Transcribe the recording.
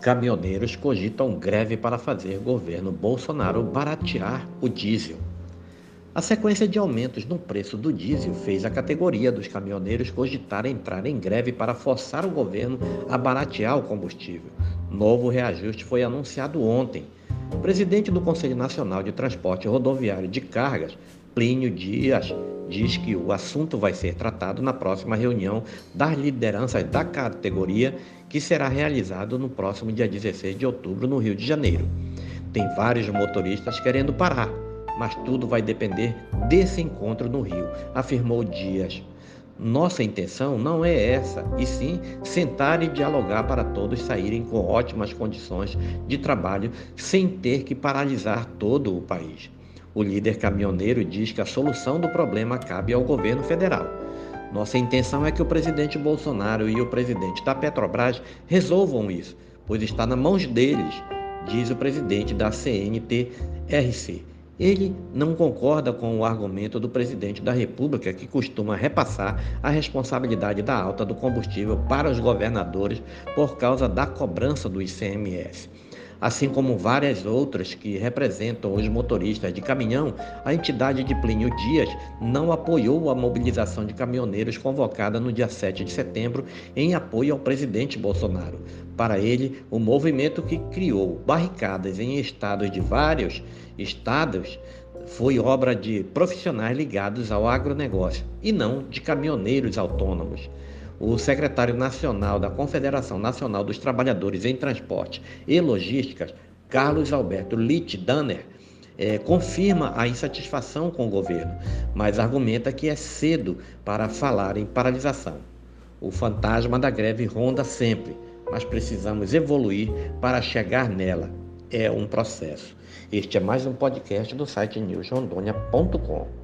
Caminhoneiros cogitam greve para fazer governo Bolsonaro baratear o diesel. A sequência de aumentos no preço do diesel fez a categoria dos caminhoneiros cogitar entrar em greve para forçar o governo a baratear o combustível. Novo reajuste foi anunciado ontem. O presidente do Conselho Nacional de Transporte Rodoviário de Cargas, Plínio Dias, diz que o assunto vai ser tratado na próxima reunião das lideranças da categoria, que será realizado no próximo dia 16 de outubro no Rio de Janeiro. Tem vários motoristas querendo parar, mas tudo vai depender desse encontro no Rio, afirmou Dias. Nossa intenção não é essa, e sim sentar e dialogar para todos saírem com ótimas condições de trabalho sem ter que paralisar todo o país. O líder caminhoneiro diz que a solução do problema cabe ao governo federal. Nossa intenção é que o presidente Bolsonaro e o presidente da Petrobras resolvam isso, pois está nas mãos deles, diz o presidente da CNT-RC. Ele não concorda com o argumento do presidente da República, que costuma repassar a responsabilidade da alta do combustível para os governadores por causa da cobrança do ICMS assim como várias outras que representam os motoristas de caminhão, a entidade de Plínio Dias não apoiou a mobilização de caminhoneiros convocada no dia 7 de setembro em apoio ao presidente Bolsonaro. Para ele, o movimento que criou barricadas em estados de vários estados foi obra de profissionais ligados ao agronegócio e não de caminhoneiros autônomos o secretário nacional da Confederação Nacional dos Trabalhadores em Transporte e Logísticas, Carlos Alberto Litt Danner, é, confirma a insatisfação com o governo, mas argumenta que é cedo para falar em paralisação. O fantasma da greve ronda sempre, mas precisamos evoluir para chegar nela. É um processo. Este é mais um podcast do site newsrondônia.com.